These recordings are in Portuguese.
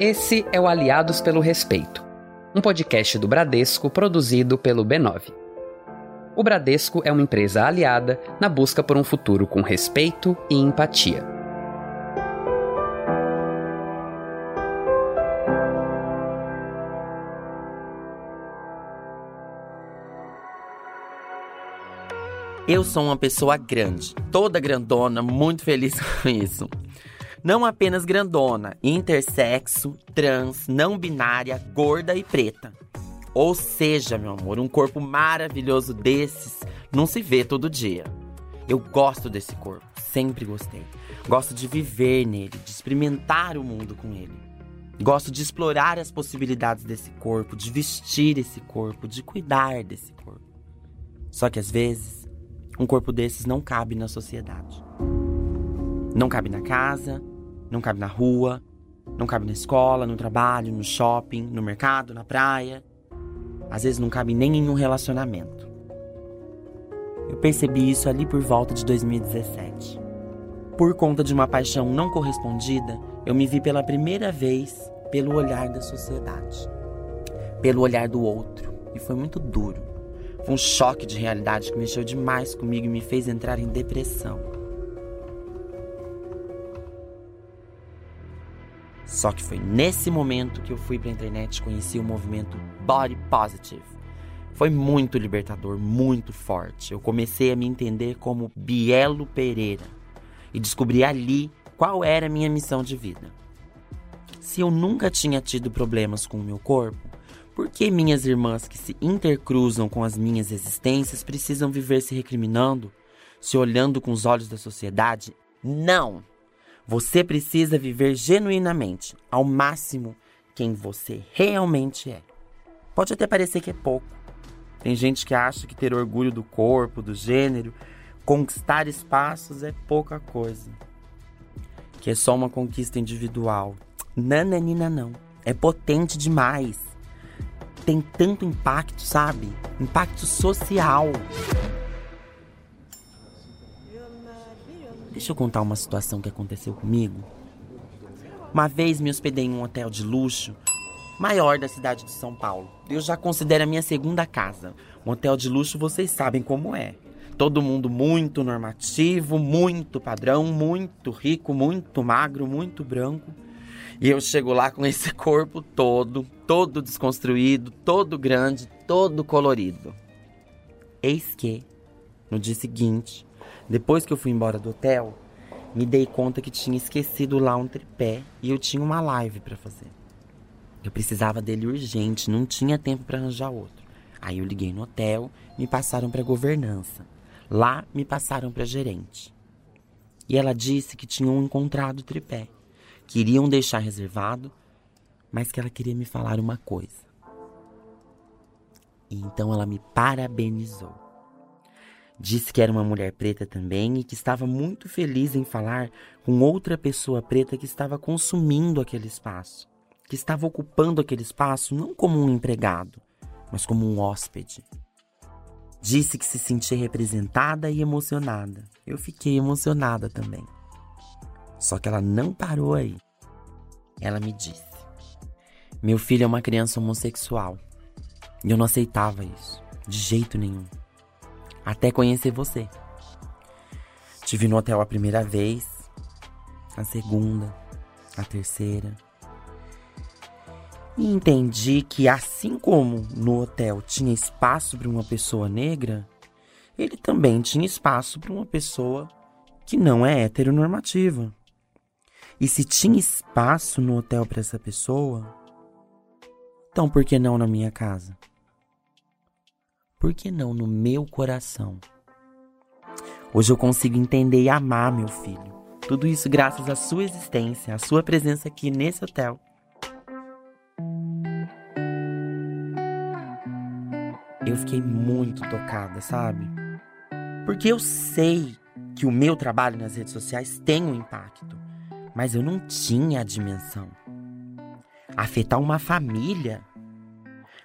Esse é o Aliados pelo Respeito, um podcast do Bradesco produzido pelo B9. O Bradesco é uma empresa aliada na busca por um futuro com respeito e empatia. Eu sou uma pessoa grande, toda grandona, muito feliz com isso. Não apenas grandona, intersexo, trans, não binária, gorda e preta. Ou seja, meu amor, um corpo maravilhoso desses não se vê todo dia. Eu gosto desse corpo, sempre gostei. Gosto de viver nele, de experimentar o mundo com ele. Gosto de explorar as possibilidades desse corpo, de vestir esse corpo, de cuidar desse corpo. Só que às vezes um corpo desses não cabe na sociedade. Não cabe na casa, não cabe na rua, não cabe na escola, no trabalho, no shopping, no mercado, na praia. Às vezes não cabe nem em um relacionamento. Eu percebi isso ali por volta de 2017. Por conta de uma paixão não correspondida, eu me vi pela primeira vez pelo olhar da sociedade, pelo olhar do outro, e foi muito duro. Foi um choque de realidade que mexeu demais comigo e me fez entrar em depressão. Só que foi nesse momento que eu fui pra internet e conheci o movimento Body Positive. Foi muito libertador, muito forte. Eu comecei a me entender como Bielo Pereira e descobri ali qual era a minha missão de vida. Se eu nunca tinha tido problemas com o meu corpo, por que minhas irmãs que se intercruzam com as minhas existências precisam viver se recriminando, se olhando com os olhos da sociedade? Não! Você precisa viver genuinamente, ao máximo, quem você realmente é. Pode até parecer que é pouco. Tem gente que acha que ter orgulho do corpo, do gênero, conquistar espaços é pouca coisa. Que é só uma conquista individual. Nananina não. É potente demais tem tanto impacto, sabe? Impacto social. Deixa eu contar uma situação que aconteceu comigo. Uma vez me hospedei em um hotel de luxo, maior da cidade de São Paulo. Eu já considero a minha segunda casa. Um hotel de luxo, vocês sabem como é. Todo mundo muito normativo, muito padrão, muito rico, muito magro, muito branco. E eu chego lá com esse corpo todo, todo desconstruído, todo grande, todo colorido. Eis que, no dia seguinte, depois que eu fui embora do hotel, me dei conta que tinha esquecido lá um tripé e eu tinha uma live para fazer. Eu precisava dele urgente, não tinha tempo para arranjar outro. Aí eu liguei no hotel, me passaram para governança. Lá me passaram para gerente. E ela disse que tinham encontrado o tripé queriam deixar reservado, mas que ela queria me falar uma coisa. E então ela me parabenizou. Disse que era uma mulher preta também e que estava muito feliz em falar com outra pessoa preta que estava consumindo aquele espaço, que estava ocupando aquele espaço não como um empregado, mas como um hóspede. Disse que se sentia representada e emocionada. Eu fiquei emocionada também. Só que ela não parou aí. Ela me disse: Meu filho é uma criança homossexual. E eu não aceitava isso, de jeito nenhum. Até conhecer você. Tive no hotel a primeira vez, a segunda, a terceira. E entendi que, assim como no hotel tinha espaço para uma pessoa negra, ele também tinha espaço para uma pessoa que não é heteronormativa. E se tinha espaço no hotel para essa pessoa, então por que não na minha casa? Por que não no meu coração? Hoje eu consigo entender e amar meu filho. Tudo isso graças à sua existência, à sua presença aqui nesse hotel. Eu fiquei muito tocada, sabe? Porque eu sei que o meu trabalho nas redes sociais tem um impacto mas eu não tinha a dimensão. Afetar uma família,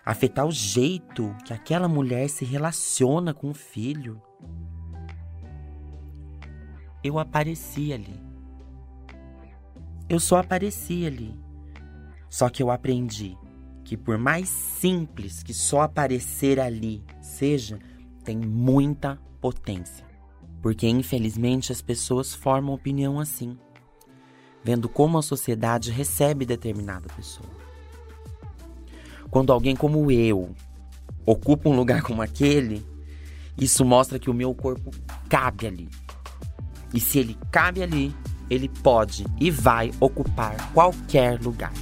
afetar o jeito que aquela mulher se relaciona com o filho. Eu apareci ali. Eu só apareci ali. Só que eu aprendi que por mais simples que só aparecer ali seja, tem muita potência. Porque infelizmente as pessoas formam opinião assim, vendo como a sociedade recebe determinada pessoa. Quando alguém como eu ocupa um lugar como aquele, isso mostra que o meu corpo cabe ali. E se ele cabe ali, ele pode e vai ocupar qualquer lugar.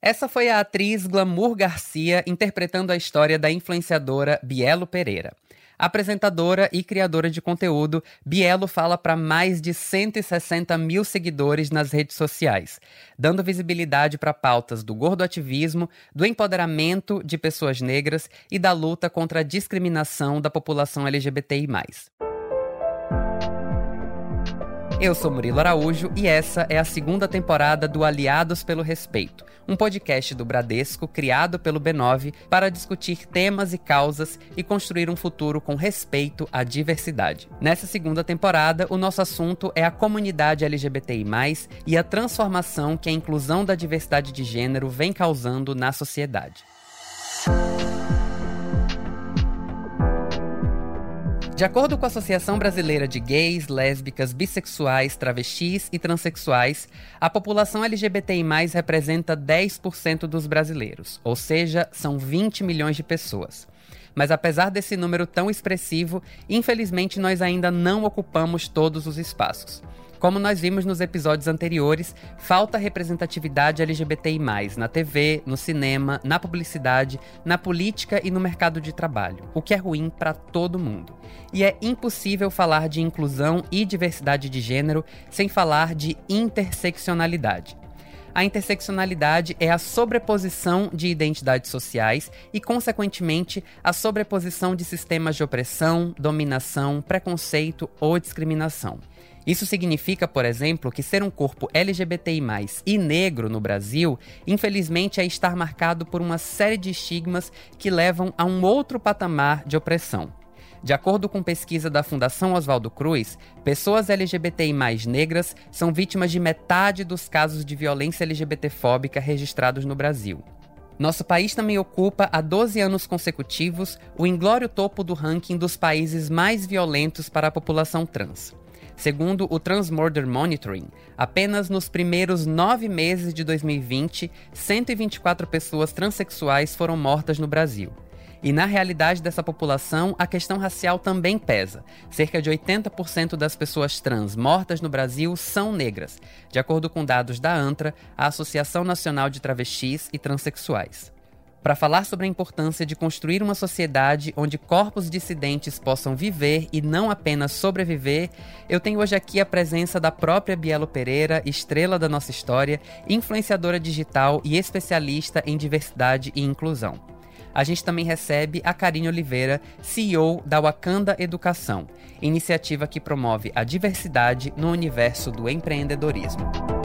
Essa foi a atriz Glamour Garcia interpretando a história da influenciadora Bielo Pereira. Apresentadora e criadora de conteúdo, Bielo fala para mais de 160 mil seguidores nas redes sociais, dando visibilidade para pautas do gordoativismo, do empoderamento de pessoas negras e da luta contra a discriminação da população LGBTI. Eu sou Murilo Araújo e essa é a segunda temporada do Aliados pelo Respeito, um podcast do Bradesco criado pelo B9 para discutir temas e causas e construir um futuro com respeito à diversidade. Nessa segunda temporada, o nosso assunto é a comunidade LGBTI, e a transformação que a inclusão da diversidade de gênero vem causando na sociedade. De acordo com a Associação Brasileira de Gays, Lésbicas, Bissexuais, Travestis e Transsexuais, a população LGBTI representa 10% dos brasileiros, ou seja, são 20 milhões de pessoas. Mas apesar desse número tão expressivo, infelizmente nós ainda não ocupamos todos os espaços. Como nós vimos nos episódios anteriores, falta representatividade LGBTI, na TV, no cinema, na publicidade, na política e no mercado de trabalho, o que é ruim para todo mundo. E é impossível falar de inclusão e diversidade de gênero sem falar de interseccionalidade. A interseccionalidade é a sobreposição de identidades sociais e, consequentemente, a sobreposição de sistemas de opressão, dominação, preconceito ou discriminação. Isso significa, por exemplo, que ser um corpo LGBTI, e negro no Brasil, infelizmente, é estar marcado por uma série de estigmas que levam a um outro patamar de opressão. De acordo com pesquisa da Fundação Oswaldo Cruz, pessoas LGBTI negras são vítimas de metade dos casos de violência LGBTfóbica registrados no Brasil. Nosso país também ocupa há 12 anos consecutivos o inglório topo do ranking dos países mais violentos para a população trans. Segundo o Transmorder Monitoring, apenas nos primeiros nove meses de 2020, 124 pessoas transexuais foram mortas no Brasil. E na realidade dessa população, a questão racial também pesa. Cerca de 80% das pessoas trans mortas no Brasil são negras, de acordo com dados da ANTRA, a Associação Nacional de Travestis e Transsexuais para falar sobre a importância de construir uma sociedade onde corpos dissidentes possam viver e não apenas sobreviver, eu tenho hoje aqui a presença da própria Bielo Pereira, estrela da nossa história, influenciadora digital e especialista em diversidade e inclusão. A gente também recebe a Karine Oliveira, CEO da Wakanda Educação, iniciativa que promove a diversidade no universo do empreendedorismo.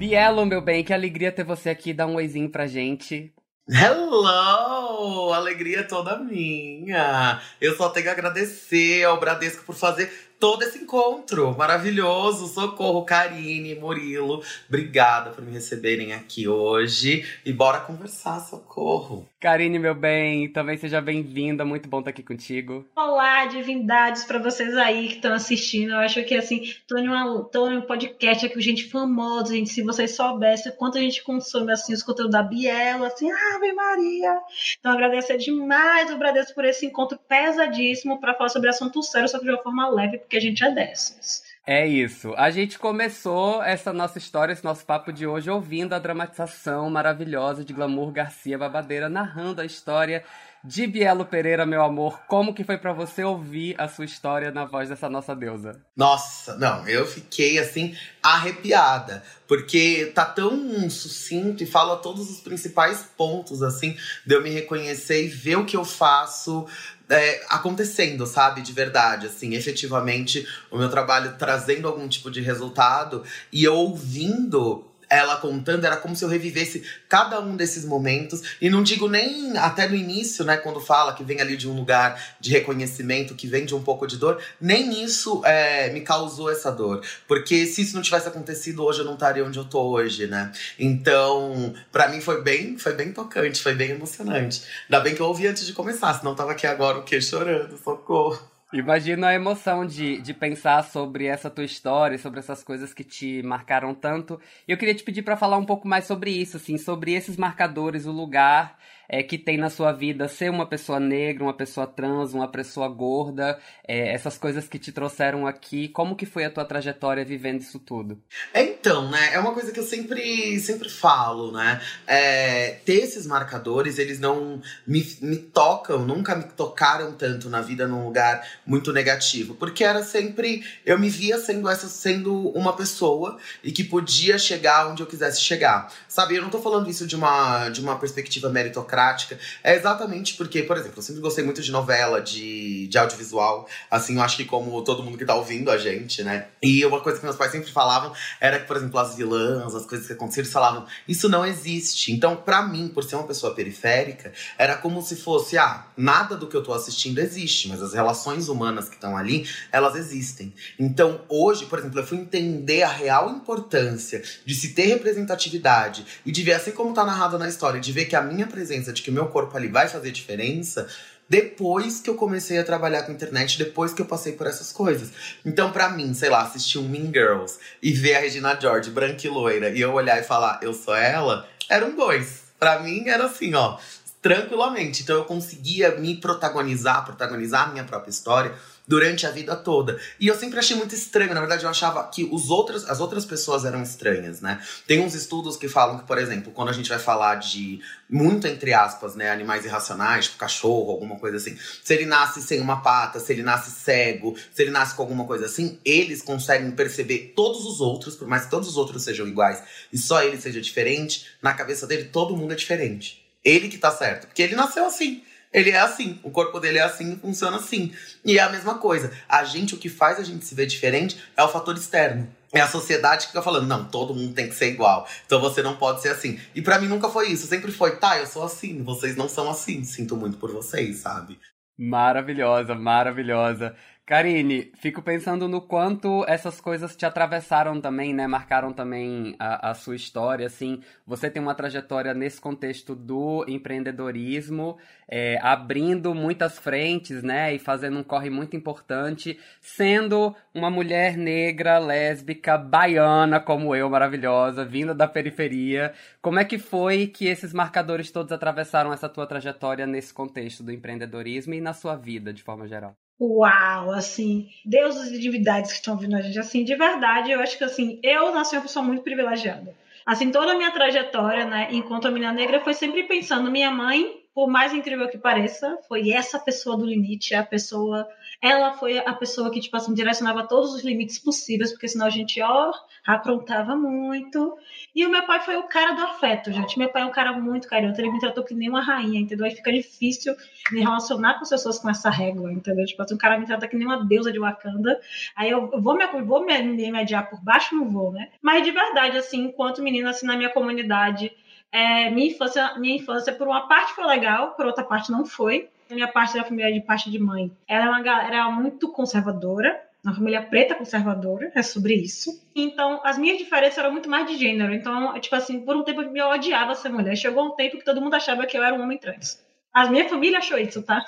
Bielo, meu bem, que alegria ter você aqui. Dá um oizinho pra gente. Hello! Alegria toda minha. Eu só tenho a agradecer ao Bradesco por fazer todo esse encontro maravilhoso. Socorro, Karine, Murilo. Obrigada por me receberem aqui hoje. E bora conversar, socorro. Karine, meu bem, também seja bem-vinda. Muito bom estar aqui contigo. Olá, divindades, para vocês aí que estão assistindo. Eu acho que, assim, tô em, uma, tô em um podcast aqui com gente famosa, gente. Se vocês soubessem quanto a gente consome, assim, os conteúdos da Biela, assim, Ave Maria. Então, agradecer demais o Bradesco por esse encontro pesadíssimo para falar sobre assunto sério, só que de uma forma leve, porque a gente é dessas. É isso. A gente começou essa nossa história, esse nosso papo de hoje, ouvindo a dramatização maravilhosa de Glamour Garcia Babadeira narrando a história de Bielo Pereira, meu amor. Como que foi para você ouvir a sua história na voz dessa nossa deusa? Nossa, não, eu fiquei assim arrepiada, porque tá tão sucinto e fala todos os principais pontos assim, de eu me reconhecer e ver o que eu faço é, acontecendo, sabe? De verdade, assim, efetivamente, o meu trabalho trazendo algum tipo de resultado e eu ouvindo ela contando, era como se eu revivesse cada um desses momentos. E não digo nem até no início, né, quando fala que vem ali de um lugar de reconhecimento, que vem de um pouco de dor, nem isso é, me causou essa dor. Porque se isso não tivesse acontecido hoje, eu não estaria onde eu tô hoje, né? Então, para mim foi bem, foi bem tocante, foi bem emocionante. Ainda bem que eu ouvi antes de começar, senão tava aqui agora o quê? Chorando, socorro. Imagina a emoção de, de pensar sobre essa tua história, sobre essas coisas que te marcaram tanto. Eu queria te pedir para falar um pouco mais sobre isso, assim, sobre esses marcadores, o lugar é, que tem na sua vida ser uma pessoa negra, uma pessoa trans, uma pessoa gorda, é, essas coisas que te trouxeram aqui, como que foi a tua trajetória vivendo isso tudo? Então, né, é uma coisa que eu sempre, sempre falo, né, é, ter esses marcadores, eles não me, me tocam, nunca me tocaram tanto na vida num lugar muito negativo, porque era sempre, eu me via sendo essa, sendo uma pessoa e que podia chegar onde eu quisesse chegar, sabe, eu não tô falando isso de uma, de uma perspectiva meritocrática, prática. É exatamente porque, por exemplo, eu sempre gostei muito de novela, de, de audiovisual. Assim, eu acho que como todo mundo que tá ouvindo a gente, né? E uma coisa que meus pais sempre falavam era que, por exemplo, as vilãs, as coisas que aconteciam, eles falavam, isso não existe. Então, para mim, por ser uma pessoa periférica, era como se fosse, ah, nada do que eu tô assistindo existe, mas as relações humanas que estão ali, elas existem. Então, hoje, por exemplo, eu fui entender a real importância de se ter representatividade e de ver, assim como tá narrado na história, de ver que a minha presença de que o meu corpo ali vai fazer diferença depois que eu comecei a trabalhar com internet, depois que eu passei por essas coisas. Então, para mim, sei lá, assistir um Mean Girls e ver a Regina George branca e loira e eu olhar e falar, eu sou ela, era um dois. Pra mim era assim, ó, tranquilamente. Então eu conseguia me protagonizar, protagonizar a minha própria história durante a vida toda. E eu sempre achei muito estranho, na verdade eu achava que os outros, as outras pessoas eram estranhas, né? Tem uns estudos que falam que, por exemplo, quando a gente vai falar de muito entre aspas, né, animais irracionais, tipo cachorro, alguma coisa assim, se ele nasce sem uma pata, se ele nasce cego, se ele nasce com alguma coisa assim, eles conseguem perceber todos os outros, por mais que todos os outros sejam iguais e só ele seja diferente, na cabeça dele todo mundo é diferente. Ele que tá certo, porque ele nasceu assim. Ele é assim, o corpo dele é assim, funciona assim. E é a mesma coisa. A gente, o que faz a gente se ver diferente é o fator externo. É a sociedade que fica falando, não, todo mundo tem que ser igual. Então você não pode ser assim. E para mim nunca foi isso. Sempre foi, tá, eu sou assim, vocês não são assim. Sinto muito por vocês, sabe? Maravilhosa, maravilhosa. Karine, fico pensando no quanto essas coisas te atravessaram também, né? Marcaram também a, a, sua história, assim. Você tem uma trajetória nesse contexto do empreendedorismo, é, abrindo muitas frentes, né? E fazendo um corre muito importante, sendo uma mulher negra, lésbica, baiana, como eu, maravilhosa, vinda da periferia. Como é que foi que esses marcadores todos atravessaram essa tua trajetória nesse contexto do empreendedorismo e na sua vida, de forma geral? Uau, assim, deuses e divindades que estão vindo a gente, assim, de verdade, eu acho que, assim, eu nasci uma pessoa muito privilegiada. Assim, toda a minha trajetória, né, enquanto menina negra, foi sempre pensando, minha mãe, por mais incrível que pareça, foi essa pessoa do limite, a pessoa ela foi a pessoa que, tipo assim, direcionava todos os limites possíveis, porque senão a gente, ó, aprontava muito. E o meu pai foi o cara do afeto, gente. Meu pai é um cara muito carinhoso, ele me tratou que nem uma rainha, entendeu? Aí fica difícil me relacionar com as pessoas com essa régua, entendeu? Tipo assim, o cara me trata que nem uma deusa de Wakanda. Aí eu, vou, me, vou me, me mediar por baixo, não vou, né? Mas de verdade, assim, enquanto menina, assim, na minha comunidade, é, minha infância, minha infância, por uma parte foi legal, por outra parte não foi minha parte da família de parte de mãe, ela é uma galera muito conservadora, uma família preta conservadora, é sobre isso. Então, as minhas diferenças eram muito mais de gênero. Então, tipo assim, por um tempo eu odiava ser mulher. Chegou um tempo que todo mundo achava que eu era um homem trans. A minha família achou isso, tá?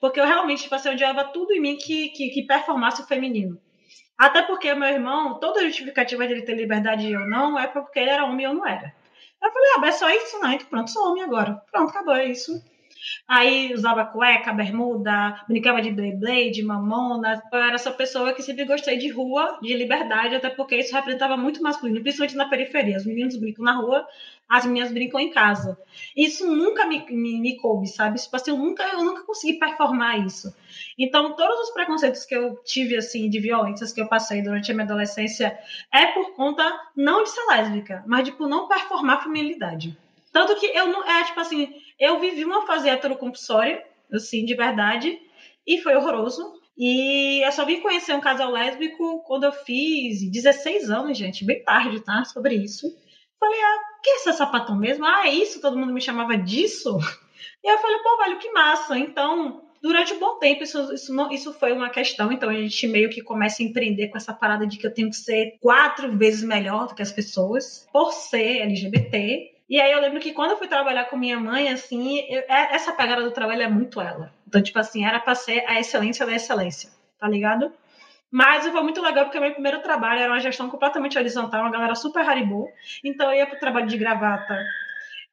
Porque eu realmente, tipo assim, odiava tudo em mim que, que, que performasse o feminino. Até porque meu irmão, toda justificativa dele ter liberdade e eu não, é porque ele era homem e eu não era. Eu falei, ah, é só isso, não? Então pronto, sou homem agora. Pronto, acabou, é isso. Aí usava cueca, bermuda, brincava de Beyblade, mamona. Eu era essa pessoa que sempre gostei de rua, de liberdade, até porque isso representava muito masculino, principalmente na periferia. Os meninos brincam na rua, as meninas brincam em casa. Isso nunca me, me, me coube, sabe? Tipo assim, eu nunca, eu nunca consegui performar isso. Então, todos os preconceitos que eu tive, assim, de violências que eu passei durante a minha adolescência é por conta, não de ser lésbica, mas de por não performar feminilidade. Tanto que eu não. É tipo assim, eu vivi uma fase heterocompulsória, assim, de verdade, e foi horroroso. E eu só vim conhecer um casal lésbico quando eu fiz 16 anos, gente, bem tarde, tá? Sobre isso. Falei, ah, que é esse sapatão mesmo? Ah, é isso? Todo mundo me chamava disso? E eu falei, pô, velho, que massa. Então, durante um bom tempo, isso, isso, não, isso foi uma questão. Então, a gente meio que começa a empreender com essa parada de que eu tenho que ser quatro vezes melhor do que as pessoas, por ser LGBT. E aí eu lembro que quando eu fui trabalhar com minha mãe, assim, eu, é, essa pegada do trabalho é muito ela. Então, tipo assim, era pra ser a excelência da excelência, tá ligado? Mas foi muito legal porque meu primeiro trabalho era uma gestão completamente horizontal, uma galera super haribu. Então eu ia pro trabalho de gravata,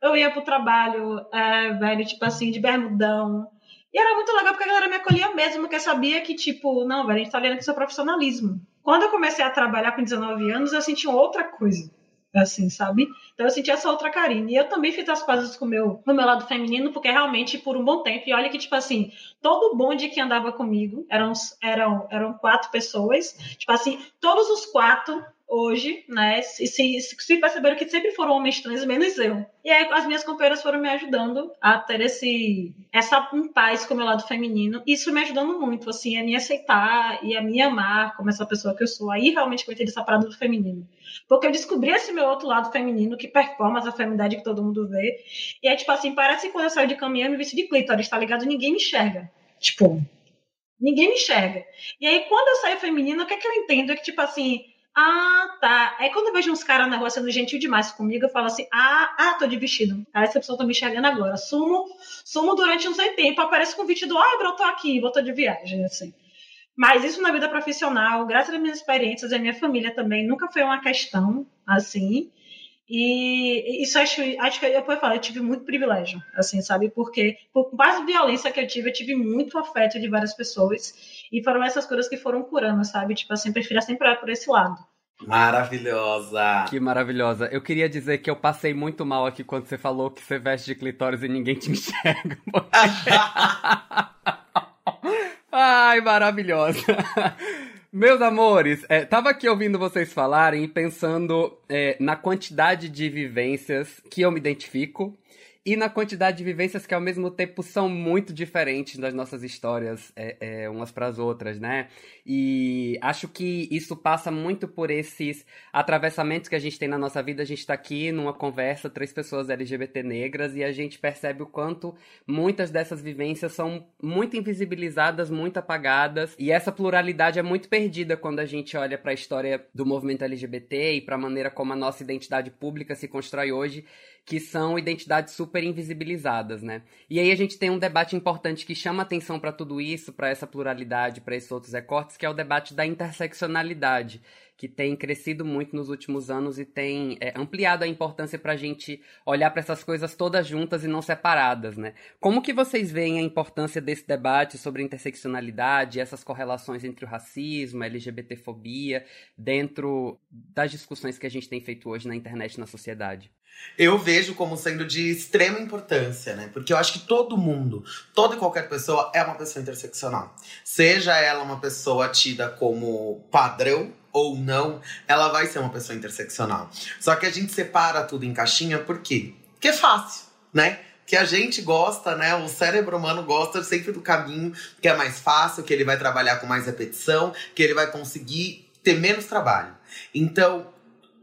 eu ia pro trabalho, é, velho, tipo assim, de bermudão. E era muito legal porque a galera me acolhia mesmo, porque sabia que, tipo, não, velho, a gente tá olhando aqui seu profissionalismo. Quando eu comecei a trabalhar com 19 anos, eu senti outra coisa assim, sabe? Então eu senti essa outra Karine. E eu também fiz as pazes com meu, o meu lado feminino, porque realmente por um bom tempo, e olha que, tipo assim, todo bonde que andava comigo, eram, eram, eram quatro pessoas, tipo assim, todos os quatro hoje, né? E se, se perceberam que sempre foram homens trans, menos eu. E aí as minhas companheiras foram me ajudando a ter esse essa paz com o meu lado feminino. Isso me ajudando muito, assim, a me aceitar e a me amar como essa pessoa que eu sou. Aí realmente eu entendi essa parada do feminino. Porque eu descobri esse meu outro lado feminino que performa essa feminidade que todo mundo vê. E é tipo assim, parece que quando eu saio de caminhão eu me visto de clítoris, tá ligado? Ninguém me enxerga. Tipo, ninguém me enxerga. E aí quando eu saio feminina, o que é que eu entendo? É que tipo assim, ah, tá. Aí quando eu vejo uns caras na rua sendo gentil demais comigo, eu falo assim: ah, ah, tô de vestido. Aí essa pessoa tá me enxergando agora. Sumo, sumo durante um certo tempo, aparece com o vestido, ah, bro, tô aqui, vou tô de viagem, assim. Mas isso na vida profissional, graças às minhas experiências e à minha família também, nunca foi uma questão, assim. E isso acho, acho que eu posso falar, eu tive muito privilégio, assim, sabe? Porque por mais violência que eu tive, eu tive muito afeto de várias pessoas. E foram essas coisas que foram curando, sabe? Tipo assim, prefiro sempre olhar por esse lado. Maravilhosa! Que maravilhosa. Eu queria dizer que eu passei muito mal aqui quando você falou que você veste de clitóris e ninguém te enxerga. Ai, maravilhosa. Meus amores, é, tava aqui ouvindo vocês falarem e pensando é, na quantidade de vivências que eu me identifico e na quantidade de vivências que ao mesmo tempo são muito diferentes das nossas histórias é, é, umas para as outras, né? E acho que isso passa muito por esses atravessamentos que a gente tem na nossa vida. A gente está aqui numa conversa, três pessoas LGBT negras, e a gente percebe o quanto muitas dessas vivências são muito invisibilizadas, muito apagadas, e essa pluralidade é muito perdida quando a gente olha para a história do movimento LGBT e para a maneira como a nossa identidade pública se constrói hoje que são identidades super invisibilizadas, né? E aí a gente tem um debate importante que chama atenção para tudo isso, para essa pluralidade, para esses outros recortes, que é o debate da interseccionalidade, que tem crescido muito nos últimos anos e tem é, ampliado a importância para a gente olhar para essas coisas todas juntas e não separadas, né? Como que vocês veem a importância desse debate sobre interseccionalidade, essas correlações entre o racismo, a LGBTfobia, dentro das discussões que a gente tem feito hoje na internet e na sociedade? Eu vejo como sendo de extrema importância, né? Porque eu acho que todo mundo, toda e qualquer pessoa é uma pessoa interseccional. Seja ela uma pessoa tida como padrão ou não, ela vai ser uma pessoa interseccional. Só que a gente separa tudo em caixinha por quê? Porque é fácil, né? que a gente gosta, né? O cérebro humano gosta sempre do caminho que é mais fácil, que ele vai trabalhar com mais repetição, que ele vai conseguir ter menos trabalho. Então,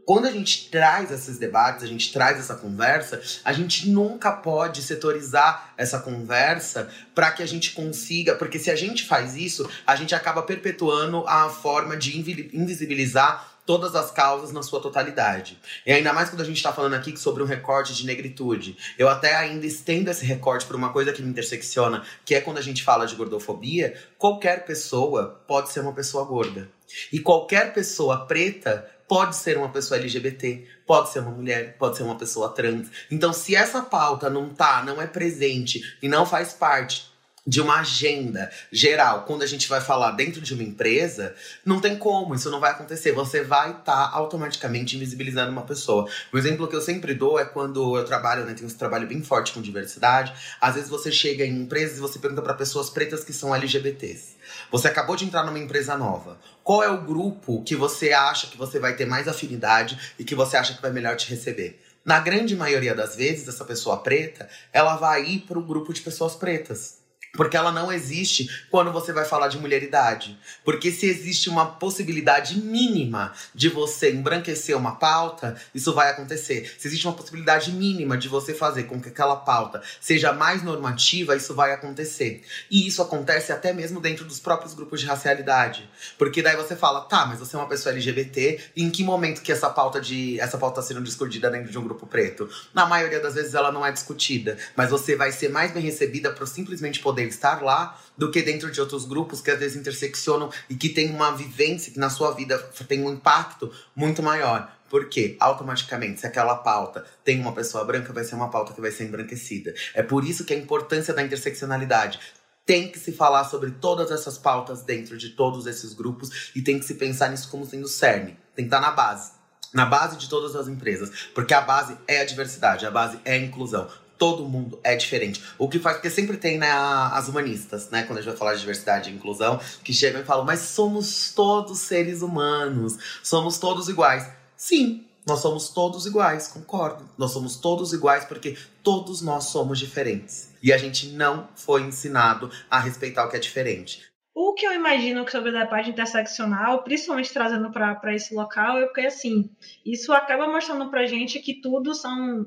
quando a gente traz esses debates, a gente traz essa conversa, a gente nunca pode setorizar essa conversa para que a gente consiga, porque se a gente faz isso, a gente acaba perpetuando a forma de invisibilizar todas as causas na sua totalidade. E ainda mais quando a gente está falando aqui sobre um recorte de negritude. Eu até ainda estendo esse recorte para uma coisa que me intersecciona, que é quando a gente fala de gordofobia, qualquer pessoa pode ser uma pessoa gorda. E qualquer pessoa preta pode ser uma pessoa LGBT, pode ser uma mulher, pode ser uma pessoa trans. Então, se essa pauta não tá, não é presente e não faz parte de uma agenda geral, quando a gente vai falar dentro de uma empresa, não tem como, isso não vai acontecer. Você vai estar tá automaticamente invisibilizando uma pessoa. O exemplo que eu sempre dou é quando eu trabalho, né, tenho esse trabalho bem forte com diversidade. Às vezes você chega em empresas e você pergunta para pessoas pretas que são LGBTs. Você acabou de entrar numa empresa nova. Qual é o grupo que você acha que você vai ter mais afinidade e que você acha que vai melhor te receber? Na grande maioria das vezes, essa pessoa preta, ela vai ir para o grupo de pessoas pretas. Porque ela não existe quando você vai falar de mulheridade. Porque se existe uma possibilidade mínima de você embranquecer uma pauta, isso vai acontecer. Se existe uma possibilidade mínima de você fazer com que aquela pauta seja mais normativa, isso vai acontecer. E isso acontece até mesmo dentro dos próprios grupos de racialidade. Porque daí você fala, tá, mas você é uma pessoa LGBT, e em que momento que essa pauta de essa pauta está sendo discutida dentro de um grupo preto? Na maioria das vezes ela não é discutida, mas você vai ser mais bem recebida por simplesmente poder estar lá do que dentro de outros grupos que às vezes interseccionam e que tem uma vivência que na sua vida tem um impacto muito maior. Porque automaticamente, se aquela pauta tem uma pessoa branca, vai ser uma pauta que vai ser embranquecida. É por isso que a importância da interseccionalidade tem que se falar sobre todas essas pautas dentro de todos esses grupos e tem que se pensar nisso como sendo cerne. Tem que estar na base. Na base de todas as empresas. Porque a base é a diversidade, a base é a inclusão todo mundo é diferente. O que faz, porque sempre tem né, as humanistas, né, quando a gente vai falar de diversidade e inclusão, que chegam e falam, mas somos todos seres humanos, somos todos iguais. Sim, nós somos todos iguais, concordo. Nós somos todos iguais porque todos nós somos diferentes. E a gente não foi ensinado a respeitar o que é diferente. O que eu imagino sobre a parte interseccional, principalmente trazendo para esse local, é porque assim, isso acaba mostrando pra gente que tudo são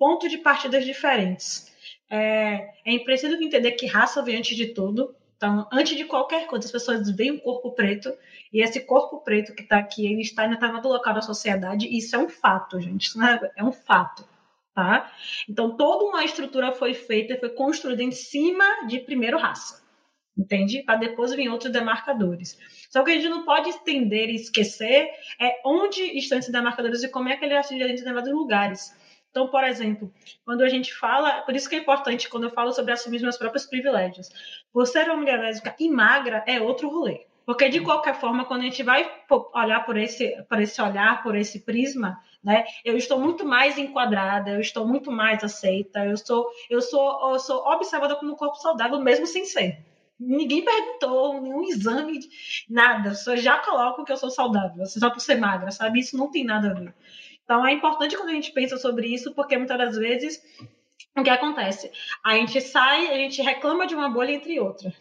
ponto de partidas diferentes. É, é impreciso entender que raça vem antes de tudo. Então, antes de qualquer coisa, as pessoas veem um corpo preto, e esse corpo preto que está aqui, ele está em determinado local da sociedade, e isso é um fato, gente. Isso é, é um fato. Tá? Então, toda uma estrutura foi feita, foi construída em cima de primeiro raça. Entende? Para depois vir outros demarcadores. Só que a gente não pode estender e esquecer é onde estão esses demarcadores e como é que ele atinge em determinados lugares. Então, por exemplo, quando a gente fala, por isso que é importante quando eu falo sobre assumir meus próprios privilégios. Por ser uma mulher lésbica e magra é outro rolê. Porque de qualquer forma, quando a gente vai olhar por esse, por esse olhar, por esse prisma, né, eu estou muito mais enquadrada, eu estou muito mais aceita, eu sou, eu sou, eu sou observada como um corpo saudável, mesmo sem ser. Ninguém perguntou, nenhum exame, nada. Eu já coloco que eu sou saudável, só por ser magra, sabe? Isso não tem nada a ver. Então é importante quando a gente pensa sobre isso, porque muitas das vezes o que acontece? A gente sai, a gente reclama de uma bolha entre outra.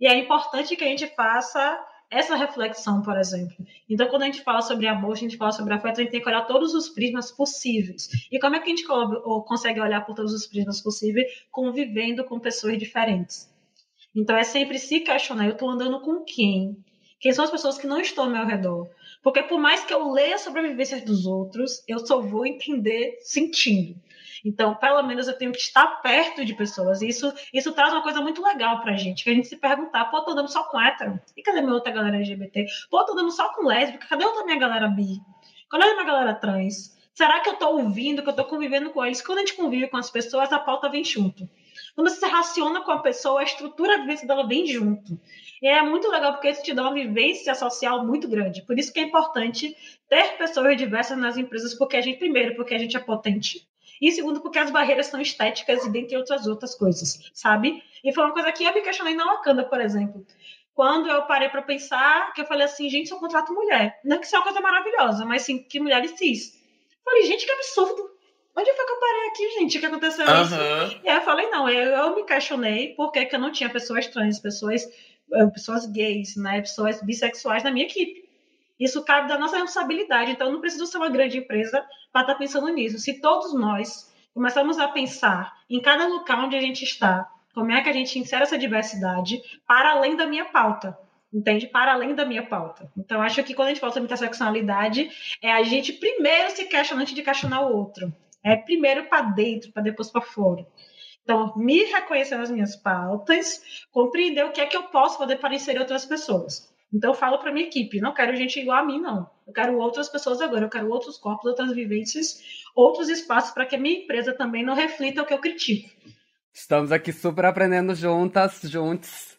E é importante que a gente faça essa reflexão, por exemplo. Então, quando a gente fala sobre amor, a gente fala sobre afeto, a gente tem que olhar todos os prismas possíveis. E como é que a gente consegue olhar por todos os prismas possíveis, convivendo com pessoas diferentes? Então, é sempre se questionar: eu estou andando com quem? Quem são as pessoas que não estão ao meu redor? Porque por mais que eu leia sobre a vivência dos outros, eu só vou entender sentindo. Então, pelo menos eu tenho que estar perto de pessoas. E isso, isso traz uma coisa muito legal pra gente, que a gente se perguntar, pô, tô andando só com hétero? E cadê minha outra galera LGBT? Pô, tô andando só com lésbica? Cadê outra minha galera bi? Cadê a minha galera trans? Será que eu tô ouvindo, que eu tô convivendo com eles? Quando a gente convive com as pessoas, a pauta vem junto. Quando você se relaciona com a pessoa, a estrutura, a vivência dela vem junto. E é muito legal porque isso te dá uma vivência social muito grande. Por isso que é importante ter pessoas diversas nas empresas, porque a gente, primeiro, porque a gente é potente. E segundo, porque as barreiras são estéticas e dentre outras outras coisas, sabe? E foi uma coisa que eu me questionei na Wakanda, por exemplo. Quando eu parei para pensar, que eu falei assim, gente, eu contrato mulher. Não que isso é uma coisa maravilhosa, mas sim que mulheres cis. Falei, gente, que absurdo. Onde foi que eu parei aqui, gente? O que aconteceu Uhum. isso? E aí eu falei, não, eu, eu me questionei por que, eu não tinha pessoas trans, pessoas pessoas gays, né, pessoas bissexuais na minha equipe. Isso cabe da nossa responsabilidade. Então, não preciso ser uma grande empresa para estar tá pensando nisso. Se todos nós começamos a pensar em cada local onde a gente está, como é que a gente insere essa diversidade para além da minha pauta, entende? Para além da minha pauta. Então, acho que quando a gente fala sobre interseccionalidade, é a gente primeiro se questionar antes de questionar o outro. É primeiro para dentro, para depois para fora. Então, me reconhecer nas minhas pautas, compreender o que é que eu posso para inserir outras pessoas. Então, eu falo para minha equipe: não quero gente igual a mim, não. Eu quero outras pessoas agora, eu quero outros corpos, outras vivências, outros espaços para que a minha empresa também não reflita o que eu critico. Estamos aqui super aprendendo juntas, juntos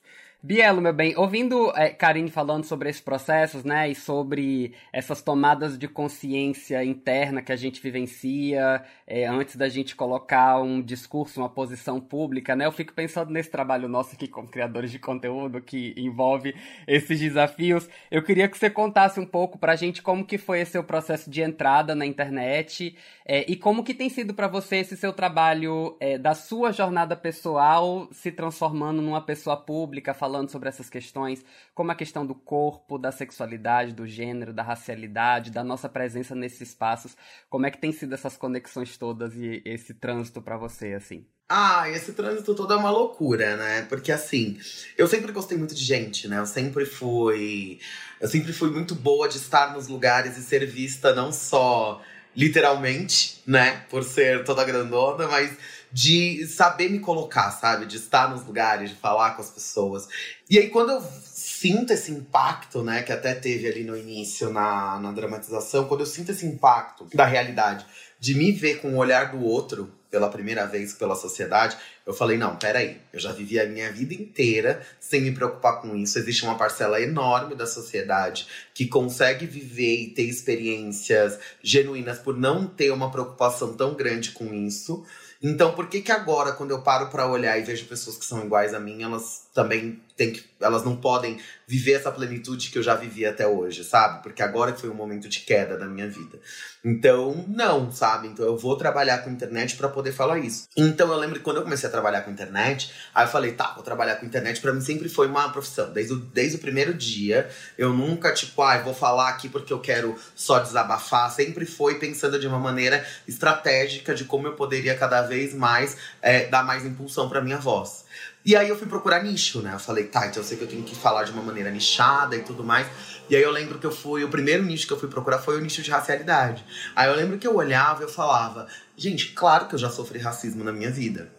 Bielo, meu bem, ouvindo é, Karine falando sobre esses processos, né, e sobre essas tomadas de consciência interna que a gente vivencia é, antes da gente colocar um discurso, uma posição pública, né, eu fico pensando nesse trabalho nosso aqui como criadores de conteúdo que envolve esses desafios. Eu queria que você contasse um pouco pra gente como que foi esse seu processo de entrada na internet é, e como que tem sido para você esse seu trabalho é, da sua jornada pessoal se transformando numa pessoa pública, falando falando sobre essas questões, como a questão do corpo, da sexualidade, do gênero, da racialidade, da nossa presença nesses espaços. Como é que tem sido essas conexões todas e esse trânsito para você, assim? Ah, esse trânsito todo é uma loucura, né? Porque assim, eu sempre gostei muito de gente, né? Eu sempre fui. Eu sempre fui muito boa de estar nos lugares e ser vista não só literalmente, né? Por ser toda grandona, mas de saber me colocar, sabe? De estar nos lugares, de falar com as pessoas. E aí, quando eu sinto esse impacto, né, que até teve ali no início na, na dramatização, quando eu sinto esse impacto da realidade, de me ver com o olhar do outro pela primeira vez pela sociedade, eu falei: não, peraí, eu já vivi a minha vida inteira sem me preocupar com isso. Existe uma parcela enorme da sociedade que consegue viver e ter experiências genuínas por não ter uma preocupação tão grande com isso. Então, por que que agora, quando eu paro para olhar e vejo pessoas que são iguais a mim, elas também têm que, elas não podem viver essa plenitude que eu já vivi até hoje, sabe? Porque agora foi um momento de queda da minha vida. Então, não, sabe? Então eu vou trabalhar com internet para poder falar isso. Então eu lembro que quando eu comecei a trabalhar com internet, aí eu falei, tá, vou trabalhar com internet, para mim sempre foi uma profissão. Desde o, desde o primeiro dia, eu nunca, tipo, ah, vou falar aqui porque eu quero só desabafar. Sempre foi pensando de uma maneira estratégica de como eu poderia cada vez mais é, dar mais impulsão para minha voz. E aí eu fui procurar nicho, né? Eu falei, tá, então eu sei que eu tenho que falar de uma maneira nichada e tudo mais. E aí eu lembro que eu fui, o primeiro nicho que eu fui procurar foi o nicho de racialidade. Aí eu lembro que eu olhava e eu falava, gente, claro que eu já sofri racismo na minha vida.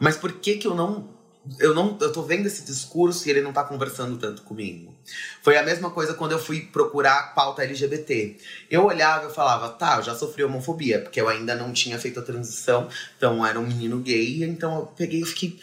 Mas por que que eu não eu não eu tô vendo esse discurso e ele não tá conversando tanto comigo. Foi a mesma coisa quando eu fui procurar pauta LGBT. Eu olhava e falava, tá, eu já sofri homofobia, porque eu ainda não tinha feito a transição, então eu era um menino gay, então eu peguei e fiquei,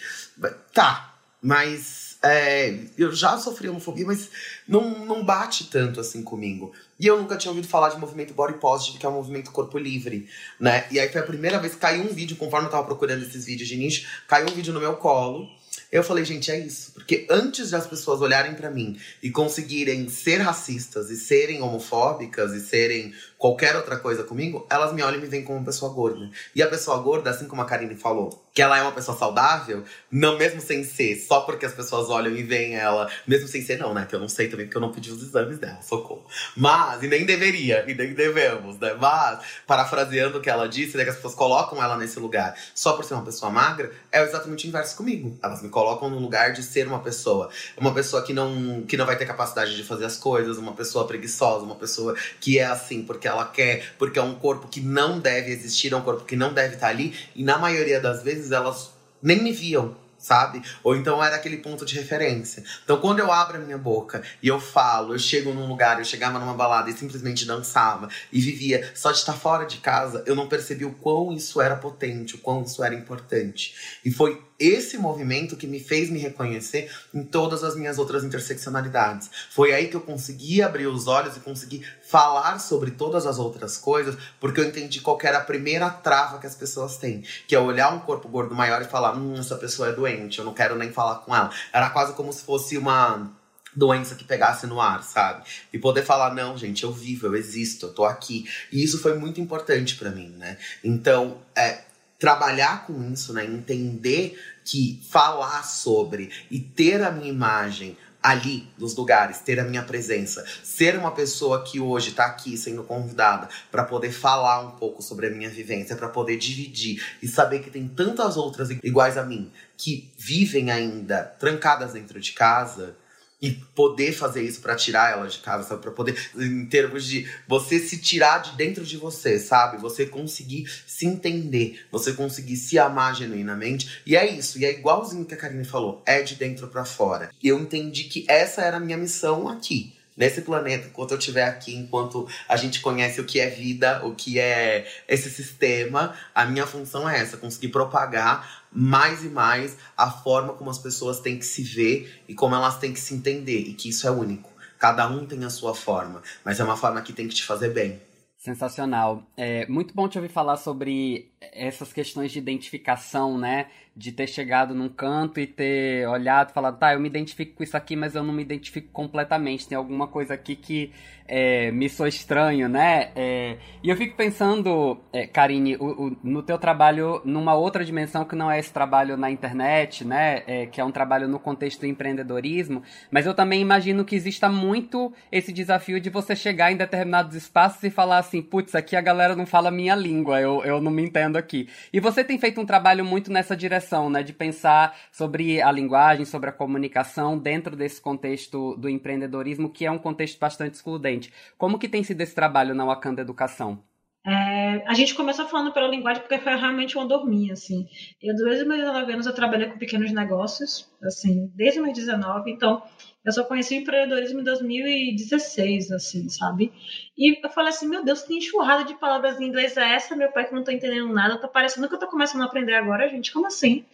tá, mas é, eu já sofri homofobia, mas não, não bate tanto assim comigo. E eu nunca tinha ouvido falar de movimento body positive, que é um movimento corpo livre, né? E aí foi a primeira vez que caiu um vídeo, conforme eu tava procurando esses vídeos de nicho, caiu um vídeo no meu colo eu falei, gente, é isso. Porque antes de as pessoas olharem para mim e conseguirem ser racistas e serem homofóbicas e serem qualquer outra coisa comigo, elas me olham e me veem como uma pessoa gorda. E a pessoa gorda, assim como a Karine falou, que ela é uma pessoa saudável, não mesmo sem ser, só porque as pessoas olham e veem ela, mesmo sem ser não, né? Que eu não sei também, porque eu não pedi os exames dela, socorro. Mas, e nem deveria, e nem devemos, né? Mas, parafraseando o que ela disse, né, que as pessoas colocam ela nesse lugar só por ser uma pessoa magra, é exatamente o inverso comigo. Elas me colocam no lugar de ser uma pessoa. Uma pessoa que não, que não vai ter capacidade de fazer as coisas, uma pessoa preguiçosa, uma pessoa que é assim porque ela quer, porque é um corpo que não deve existir, é um corpo que não deve estar ali. E na maioria das vezes elas nem me viam, sabe? Ou então era aquele ponto de referência. Então, quando eu abro a minha boca e eu falo, eu chego num lugar, eu chegava numa balada e simplesmente dançava e vivia só de estar fora de casa, eu não percebi o quão isso era potente, o quão isso era importante. E foi esse movimento que me fez me reconhecer em todas as minhas outras interseccionalidades. Foi aí que eu consegui abrir os olhos e consegui falar sobre todas as outras coisas, porque eu entendi qual era a primeira trava que as pessoas têm, que é olhar um corpo gordo maior e falar: hum, essa pessoa é doente, eu não quero nem falar com ela. Era quase como se fosse uma doença que pegasse no ar, sabe? E poder falar, não, gente, eu vivo, eu existo, eu tô aqui. E isso foi muito importante para mim, né? Então, é, trabalhar com isso, né? Entender que falar sobre e ter a minha imagem ali nos lugares, ter a minha presença, ser uma pessoa que hoje está aqui sendo convidada para poder falar um pouco sobre a minha vivência, para poder dividir e saber que tem tantas outras iguais a mim que vivem ainda trancadas dentro de casa, e poder fazer isso para tirar ela de casa, sabe? Para poder, em termos de você se tirar de dentro de você, sabe? Você conseguir se entender, você conseguir se amar genuinamente. E é isso, e é igualzinho que a Karine falou, é de dentro para fora. E eu entendi que essa era a minha missão aqui nesse planeta, enquanto eu estiver aqui, enquanto a gente conhece o que é vida, o que é esse sistema, a minha função é essa: conseguir propagar mais e mais a forma como as pessoas têm que se ver e como elas têm que se entender, e que isso é único. Cada um tem a sua forma, mas é uma forma que tem que te fazer bem. Sensacional. É muito bom te ouvir falar sobre essas questões de identificação, né? De ter chegado num canto e ter olhado e falado, tá, eu me identifico com isso aqui, mas eu não me identifico completamente. Tem alguma coisa aqui que é, me sou estranho, né? É, e eu fico pensando, é, Karine, o, o, no teu trabalho numa outra dimensão que não é esse trabalho na internet, né? É, que é um trabalho no contexto do empreendedorismo, mas eu também imagino que exista muito esse desafio de você chegar em determinados espaços e falar assim, putz, aqui a galera não fala minha língua, eu, eu não me entendo aqui. E você tem feito um trabalho muito nessa direção, né? De pensar sobre a linguagem, sobre a comunicação dentro desse contexto do empreendedorismo, que é um contexto bastante excludente. Como que tem sido esse trabalho na Wakanda Educação? É, a gente começou falando pela linguagem porque foi realmente uma dorminha, assim. Eu, desde meus 19 anos, eu trabalhei com pequenos negócios, assim, desde os meus 19. Então, eu só conheci o empreendedorismo em 2016, assim, sabe? E eu falei assim, meu Deus, que enxurrada de palavras em inglês é essa? Meu pai que não tá entendendo nada, tá parecendo que eu tô começando a aprender agora, gente, como assim?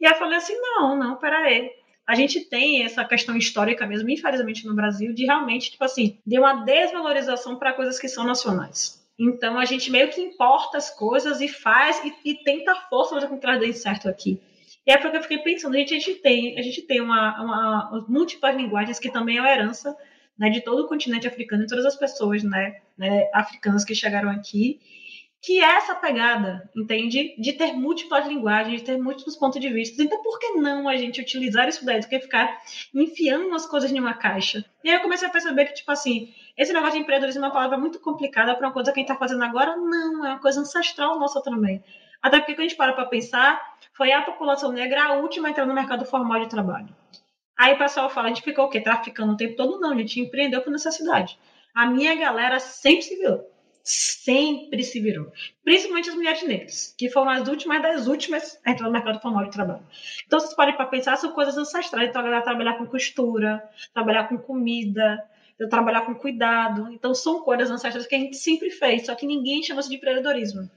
E aí eu falei assim, não, não, peraí a gente tem essa questão histórica mesmo, infelizmente no Brasil, de realmente, tipo assim, de uma desvalorização para coisas que são nacionais. Então a gente meio que importa as coisas e faz e, e tenta força com que elas deem certo aqui. E é porque eu fiquei pensando, a gente, a gente tem, a gente tem uma, uma, múltiplas linguagens que também é uma herança né, de todo o continente africano e todas as pessoas né, né, africanas que chegaram aqui, que é essa pegada, entende? De ter múltiplas linguagens, de ter múltiplos pontos de vista. Então, por que não a gente utilizar isso daí do que ficar enfiando as coisas em uma caixa? E aí eu comecei a perceber que, tipo assim, esse negócio de empreendedorismo é uma palavra muito complicada para uma coisa que a gente está fazendo agora. Não, é uma coisa ancestral nossa também. Até porque, quando a gente para para pensar, foi a população negra a última a entrar no mercado formal de trabalho. Aí o pessoal fala, a gente ficou o quê? Traficando o tempo todo? Não, a gente empreendeu por necessidade. A minha galera sempre se virou. Sempre se virou. Principalmente as mulheres negras, que foram as últimas das últimas a entrar no mercado formal de trabalho. Então, vocês podem para pensar, são coisas ancestrais. Então, a galera trabalhar com costura, trabalhar com comida, eu trabalhar com cuidado. Então, são coisas ancestrais que a gente sempre fez, só que ninguém chama isso de empreendedorismo.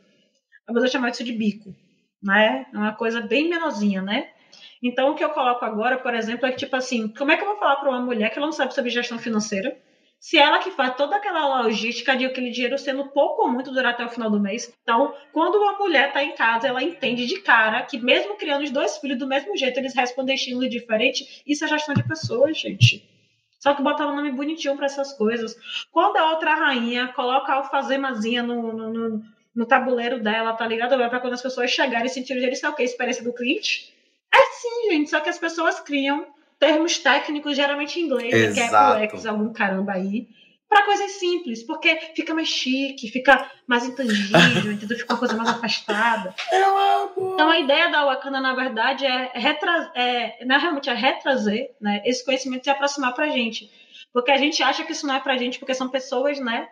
A pessoa chama isso de bico, né? É uma coisa bem menorzinha, né? Então, o que eu coloco agora, por exemplo, é que, tipo assim, como é que eu vou falar para uma mulher que ela não sabe sobre gestão financeira? Se ela que faz toda aquela logística de aquele dinheiro sendo pouco ou muito durar até o final do mês. Então, quando uma mulher está em casa, ela entende de cara que mesmo criando os dois filhos do mesmo jeito, eles respondem estilo diferente. Isso é gestão de pessoas, gente. Só que botava um nome bonitinho para essas coisas. Quando a outra rainha coloca a alfazemazinha no, no, no, no tabuleiro dela, tá ligado? Para quando as pessoas chegarem e sentirem isso é o que? Experiência do cliente? É sim, gente. Só que as pessoas criam termos técnicos, geralmente em inglês, Exato. que é POEX, algum caramba aí, para coisas simples, porque fica mais chique, fica mais intangível, entendeu? Fica uma coisa mais afastada. Eu amo. Então a ideia da Wakanda, na verdade, é, retra é não é realmente é retrazer né, esse conhecimento e aproximar pra gente. Porque a gente acha que isso não é pra gente, porque são pessoas, né?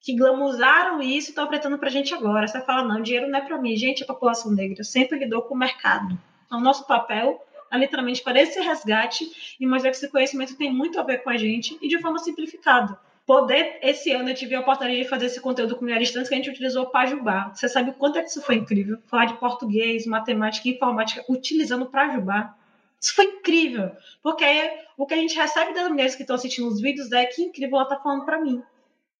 Que glamuzaram isso e estão apretando pra gente agora. Você fala, não, dinheiro não é pra mim. Gente, a população negra sempre lidou com o mercado. Então, nosso papel é literalmente para esse resgate e mostrar que esse conhecimento tem muito a ver com a gente e de forma simplificada poder, esse ano eu tive a oportunidade de fazer esse conteúdo com mulheres trans que a gente utilizou Pajubá. Você sabe o quanto é que isso foi incrível? Falar de português, matemática e informática utilizando Pajubá. Isso foi incrível, porque o que a gente recebe das mulheres que estão assistindo os vídeos é que incrível ela tá falando para mim.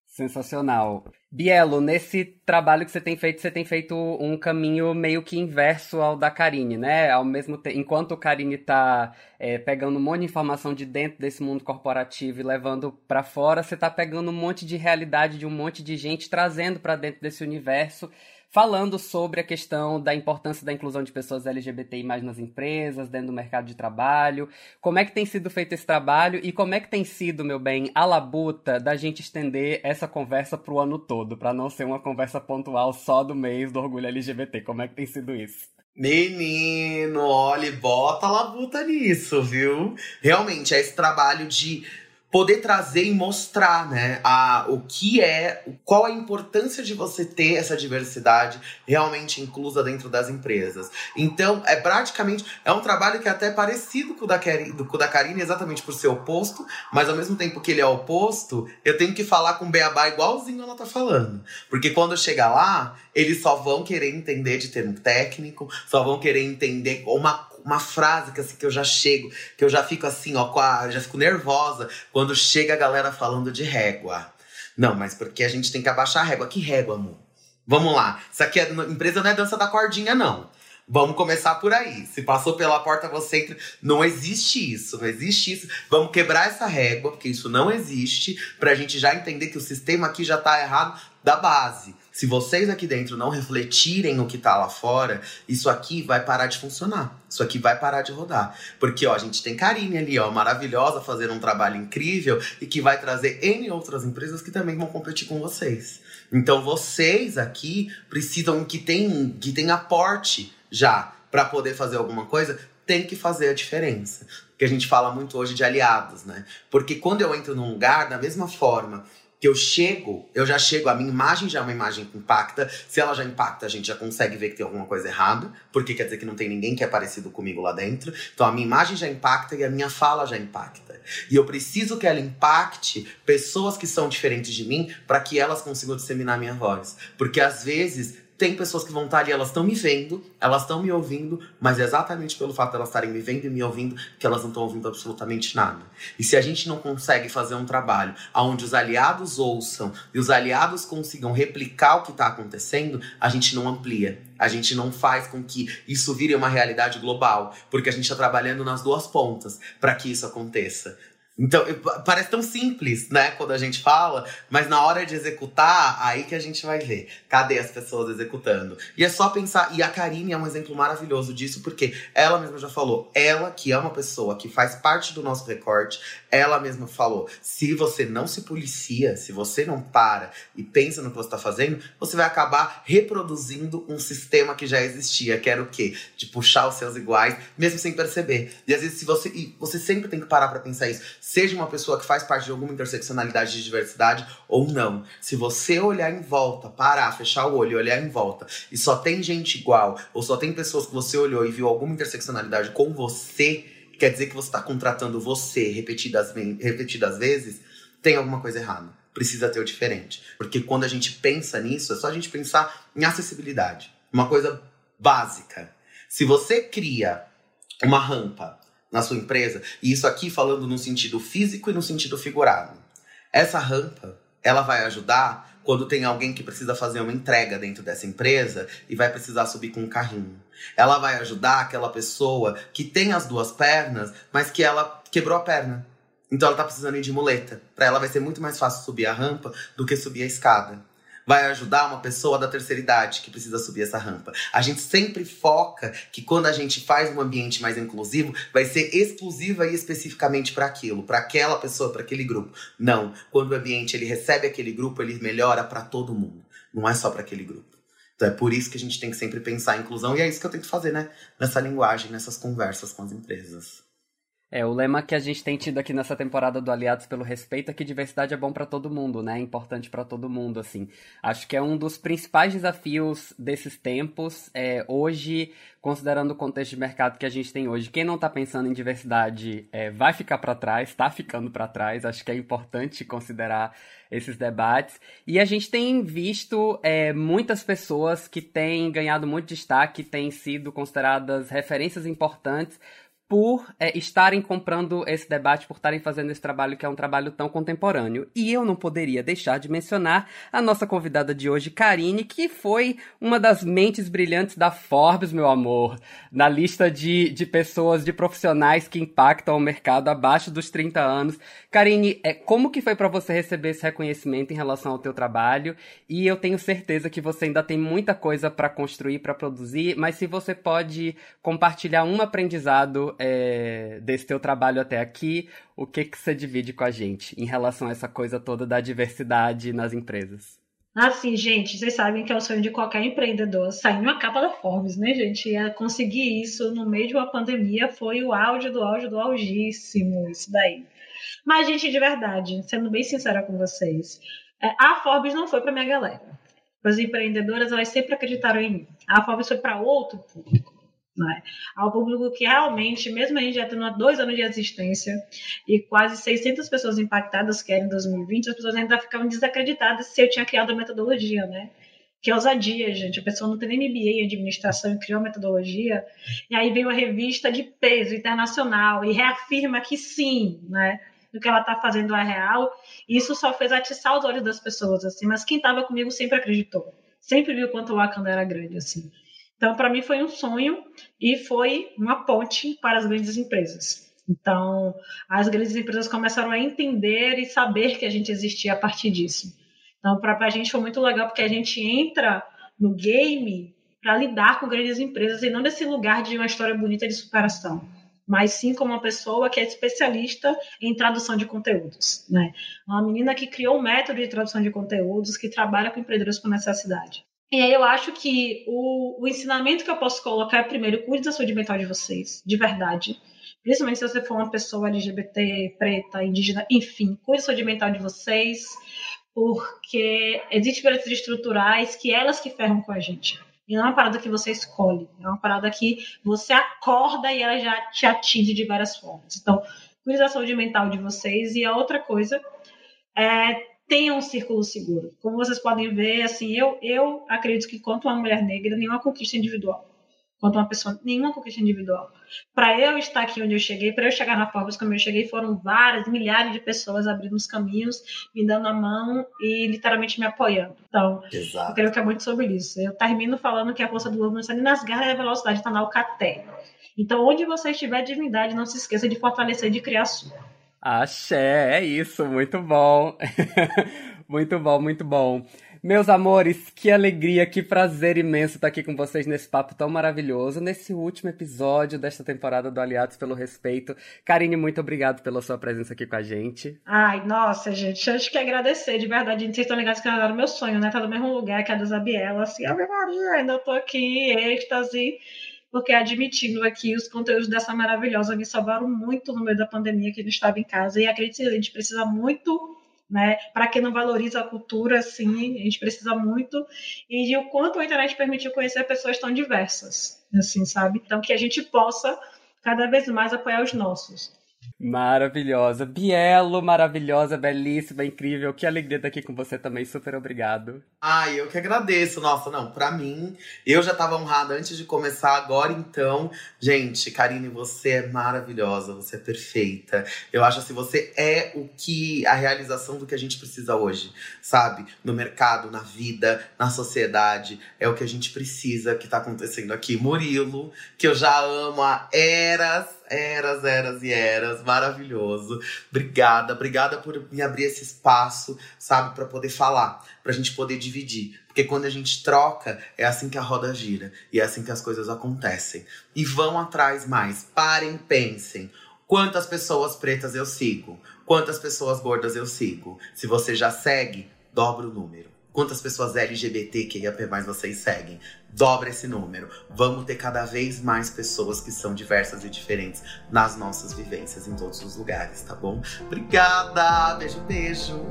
Sensacional. Bielo, nesse trabalho que você tem feito, você tem feito um caminho meio que inverso ao da Karine, né? Ao mesmo tempo, enquanto o Karine tá é, pegando um monte de informação de dentro desse mundo corporativo e levando para fora, você tá pegando um monte de realidade de um monte de gente, trazendo para dentro desse universo falando sobre a questão da importância da inclusão de pessoas LGBTI mais nas empresas, dentro do mercado de trabalho. Como é que tem sido feito esse trabalho e como é que tem sido, meu bem, a labuta da gente estender essa conversa para o ano todo, para não ser uma conversa pontual só do mês do orgulho LGBT. Como é que tem sido isso? Menino, olha, bota a labuta nisso, viu? Realmente, é esse trabalho de poder trazer e mostrar, né, a, o que é, qual a importância de você ter essa diversidade realmente inclusa dentro das empresas. Então, é praticamente, é um trabalho que é até parecido com o da, do, com o da Karine, exatamente por ser oposto, mas ao mesmo tempo que ele é oposto, eu tenho que falar com o Beabá igualzinho ela tá falando. Porque quando chegar lá, eles só vão querer entender de termo técnico, só vão querer entender uma uma frase que assim que eu já chego, que eu já fico assim, ó, a, já fico nervosa quando chega a galera falando de régua. Não, mas porque a gente tem que abaixar a régua. Que régua, amor? Vamos lá. Isso aqui é empresa não é dança da cordinha não. Vamos começar por aí. Se passou pela porta, você entra. Não existe isso, não existe isso. Vamos quebrar essa régua, porque isso não existe, pra gente já entender que o sistema aqui já tá errado da base. Se vocês aqui dentro não refletirem o que tá lá fora, isso aqui vai parar de funcionar. Isso aqui vai parar de rodar. Porque, ó, a gente tem Karine ali, ó, maravilhosa, fazendo um trabalho incrível e que vai trazer N outras empresas que também vão competir com vocês. Então, vocês aqui precisam que tem, que tem aporte já para poder fazer alguma coisa, tem que fazer a diferença. Que a gente fala muito hoje de aliados, né? Porque quando eu entro num lugar, da mesma forma que eu chego, eu já chego, a minha imagem já é uma imagem que impacta. Se ela já impacta, a gente já consegue ver que tem alguma coisa errada, porque quer dizer que não tem ninguém que é parecido comigo lá dentro. Então a minha imagem já impacta e a minha fala já impacta. E eu preciso que ela impacte pessoas que são diferentes de mim para que elas consigam disseminar minha voz. Porque às vezes tem pessoas que vão estar ali, elas estão me vendo, elas estão me ouvindo, mas é exatamente pelo fato de elas estarem me vendo e me ouvindo que elas não estão ouvindo absolutamente nada. E se a gente não consegue fazer um trabalho onde os aliados ouçam e os aliados consigam replicar o que está acontecendo, a gente não amplia. A gente não faz com que isso vire uma realidade global, porque a gente está trabalhando nas duas pontas para que isso aconteça. Então, parece tão simples, né, quando a gente fala, mas na hora de executar, aí que a gente vai ver. Cadê as pessoas executando? E é só pensar, e a Karine é um exemplo maravilhoso disso, porque ela mesma já falou, ela que é uma pessoa que faz parte do nosso recorte, ela mesma falou: se você não se policia, se você não para e pensa no que você está fazendo, você vai acabar reproduzindo um sistema que já existia, que era o quê? De puxar os seus iguais, mesmo sem perceber. E às vezes, se você. E você sempre tem que parar para pensar isso seja uma pessoa que faz parte de alguma interseccionalidade de diversidade ou não. Se você olhar em volta, parar, fechar o olho e olhar em volta, e só tem gente igual, ou só tem pessoas que você olhou e viu alguma interseccionalidade com você, quer dizer que você está contratando você repetidas, repetidas vezes, tem alguma coisa errada. Precisa ter o diferente. Porque quando a gente pensa nisso, é só a gente pensar em acessibilidade. Uma coisa básica. Se você cria uma rampa na sua empresa. E isso aqui falando no sentido físico e no sentido figurado. Essa rampa, ela vai ajudar quando tem alguém que precisa fazer uma entrega dentro dessa empresa e vai precisar subir com um carrinho. Ela vai ajudar aquela pessoa que tem as duas pernas, mas que ela quebrou a perna. Então ela tá precisando ir de muleta. Para ela vai ser muito mais fácil subir a rampa do que subir a escada vai ajudar uma pessoa da terceira idade que precisa subir essa rampa. A gente sempre foca que quando a gente faz um ambiente mais inclusivo, vai ser exclusiva e especificamente para aquilo, para aquela pessoa, para aquele grupo. Não, quando o ambiente ele recebe aquele grupo, ele melhora para todo mundo. Não é só para aquele grupo. Então é por isso que a gente tem que sempre pensar em inclusão e é isso que eu tento fazer, né? Nessa linguagem, nessas conversas com as empresas. É, o lema que a gente tem tido aqui nessa temporada do Aliados pelo Respeito é que diversidade é bom para todo mundo, né? É importante para todo mundo, assim. Acho que é um dos principais desafios desses tempos. É, hoje, considerando o contexto de mercado que a gente tem hoje, quem não está pensando em diversidade é, vai ficar para trás, está ficando para trás. Acho que é importante considerar esses debates. E a gente tem visto é, muitas pessoas que têm ganhado muito destaque, têm sido consideradas referências importantes por é, estarem comprando esse debate, por estarem fazendo esse trabalho que é um trabalho tão contemporâneo. E eu não poderia deixar de mencionar a nossa convidada de hoje, Karine, que foi uma das mentes brilhantes da Forbes, meu amor, na lista de, de pessoas, de profissionais que impactam o mercado abaixo dos 30 anos. Karine, é, como que foi para você receber esse reconhecimento em relação ao teu trabalho? E eu tenho certeza que você ainda tem muita coisa para construir, para produzir, mas se você pode compartilhar um aprendizado é, desse teu trabalho até aqui, o que que você divide com a gente em relação a essa coisa toda da diversidade nas empresas? Assim, gente, vocês sabem que é o sonho de qualquer empreendedor sair uma capa da Forbes, né, gente? E conseguir isso no meio de uma pandemia foi o áudio do áudio do augíssimo, isso daí. Mas, gente, de verdade, sendo bem sincera com vocês, é, a Forbes não foi para minha galera. As empreendedoras, elas sempre acreditaram em mim. A Forbes foi para outro público. Né? Ao público que realmente, mesmo a gente já tendo dois anos de existência e quase 600 pessoas impactadas que era em 2020, as pessoas ainda ficavam desacreditadas se eu tinha criado a metodologia, né? Que ousadia, gente. A pessoa não tem nem MBA em administração e criou a metodologia. E aí veio a revista de peso internacional e reafirma que sim, né? Do que ela está fazendo é real. E isso só fez atiçar os olhos das pessoas, assim. Mas quem estava comigo sempre acreditou. Sempre viu quanto o Wakanda era grande, assim. Então, para mim, foi um sonho e foi uma ponte para as grandes empresas. Então, as grandes empresas começaram a entender e saber que a gente existia a partir disso. Então, para a gente foi muito legal porque a gente entra no game para lidar com grandes empresas e não desse lugar de uma história bonita de superação, mas sim como uma pessoa que é especialista em tradução de conteúdos, né? Uma menina que criou um método de tradução de conteúdos que trabalha com empreendedores com necessidade. E aí eu acho que o, o ensinamento que eu posso colocar é primeiro, cuide da saúde mental de vocês, de verdade. Principalmente se você for uma pessoa LGBT, preta, indígena, enfim, cuide da saúde mental de vocês porque existem violências estruturais que elas que ferram com a gente. E não é uma parada que você escolhe, é uma parada que você acorda e ela já te atinge de várias formas. Então, cuide da saúde mental de vocês. E a outra coisa é tenha um círculo seguro. Como vocês podem ver, assim, eu, eu acredito que quanto uma mulher negra, nenhuma conquista individual quanto uma pessoa, nenhuma conquista individual. Para eu estar aqui onde eu cheguei, para eu chegar na Forbes como eu cheguei, foram várias, milhares de pessoas abrindo os caminhos, me dando a mão e literalmente me apoiando. Então, Exato. eu creio que é muito sobre isso. Eu termino falando que a força do lobo não está nem nas garras e a velocidade está na alcatéia. Então, onde você estiver divindade, não se esqueça de fortalecer e de criar a sua. Axé, é isso, muito bom. muito bom, muito bom. Meus amores, que alegria, que prazer imenso estar aqui com vocês nesse papo tão maravilhoso, nesse último episódio desta temporada do Aliados pelo Respeito. Karine, muito obrigado pela sua presença aqui com a gente. Ai, nossa, gente, acho que agradecer, de verdade. Vocês estão ligados que era o meu sonho, né? Tá no mesmo lugar que a da Zabiela, assim, Ave Maria, ainda tô aqui, êxtase porque admitindo aqui os conteúdos dessa maravilhosa me salvaram muito no meio da pandemia que a gente estava em casa e acredito que a gente precisa muito né? Para quem não valoriza a cultura, sim, a gente precisa muito. E de o quanto a internet permitiu conhecer pessoas tão diversas, assim, sabe? Então, que a gente possa cada vez mais apoiar os nossos. Maravilhosa. Bielo, maravilhosa, belíssima, incrível. Que alegria estar aqui com você também. Super obrigado. Ai, eu que agradeço. Nossa, não, pra mim, eu já tava honrada antes de começar. Agora, então, gente, Karine, você é maravilhosa, você é perfeita. Eu acho assim, você é o que, a realização do que a gente precisa hoje, sabe? No mercado, na vida, na sociedade. É o que a gente precisa que tá acontecendo aqui. Murilo, que eu já amo há eras eras, eras e eras, maravilhoso. Obrigada, obrigada por me abrir esse espaço, sabe, para poder falar, pra gente poder dividir. Porque quando a gente troca, é assim que a roda gira e é assim que as coisas acontecem. E vão atrás mais, parem, pensem. Quantas pessoas pretas eu sigo? Quantas pessoas gordas eu sigo? Se você já segue, dobra o número. Quantas pessoas LGBT que mais vocês seguem? Dobra esse número. Vamos ter cada vez mais pessoas que são diversas e diferentes nas nossas vivências em todos os lugares, tá bom? Obrigada! Beijo, beijo!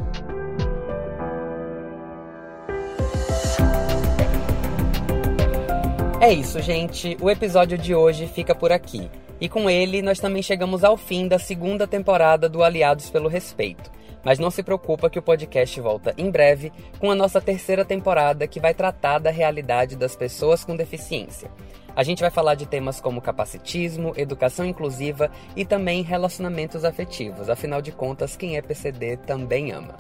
É isso, gente. O episódio de hoje fica por aqui. E com ele, nós também chegamos ao fim da segunda temporada do Aliados pelo Respeito. Mas não se preocupa que o podcast volta em breve com a nossa terceira temporada que vai tratar da realidade das pessoas com deficiência. A gente vai falar de temas como capacitismo, educação inclusiva e também relacionamentos afetivos. Afinal de contas, quem é PCD também ama.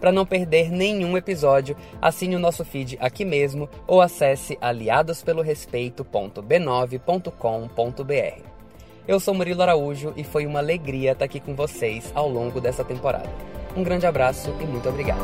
Para não perder nenhum episódio, assine o nosso feed aqui mesmo ou acesse aliadospelorespeito.b9.com.br. Eu sou Murilo Araújo e foi uma alegria estar aqui com vocês ao longo dessa temporada. Um grande abraço e muito obrigado.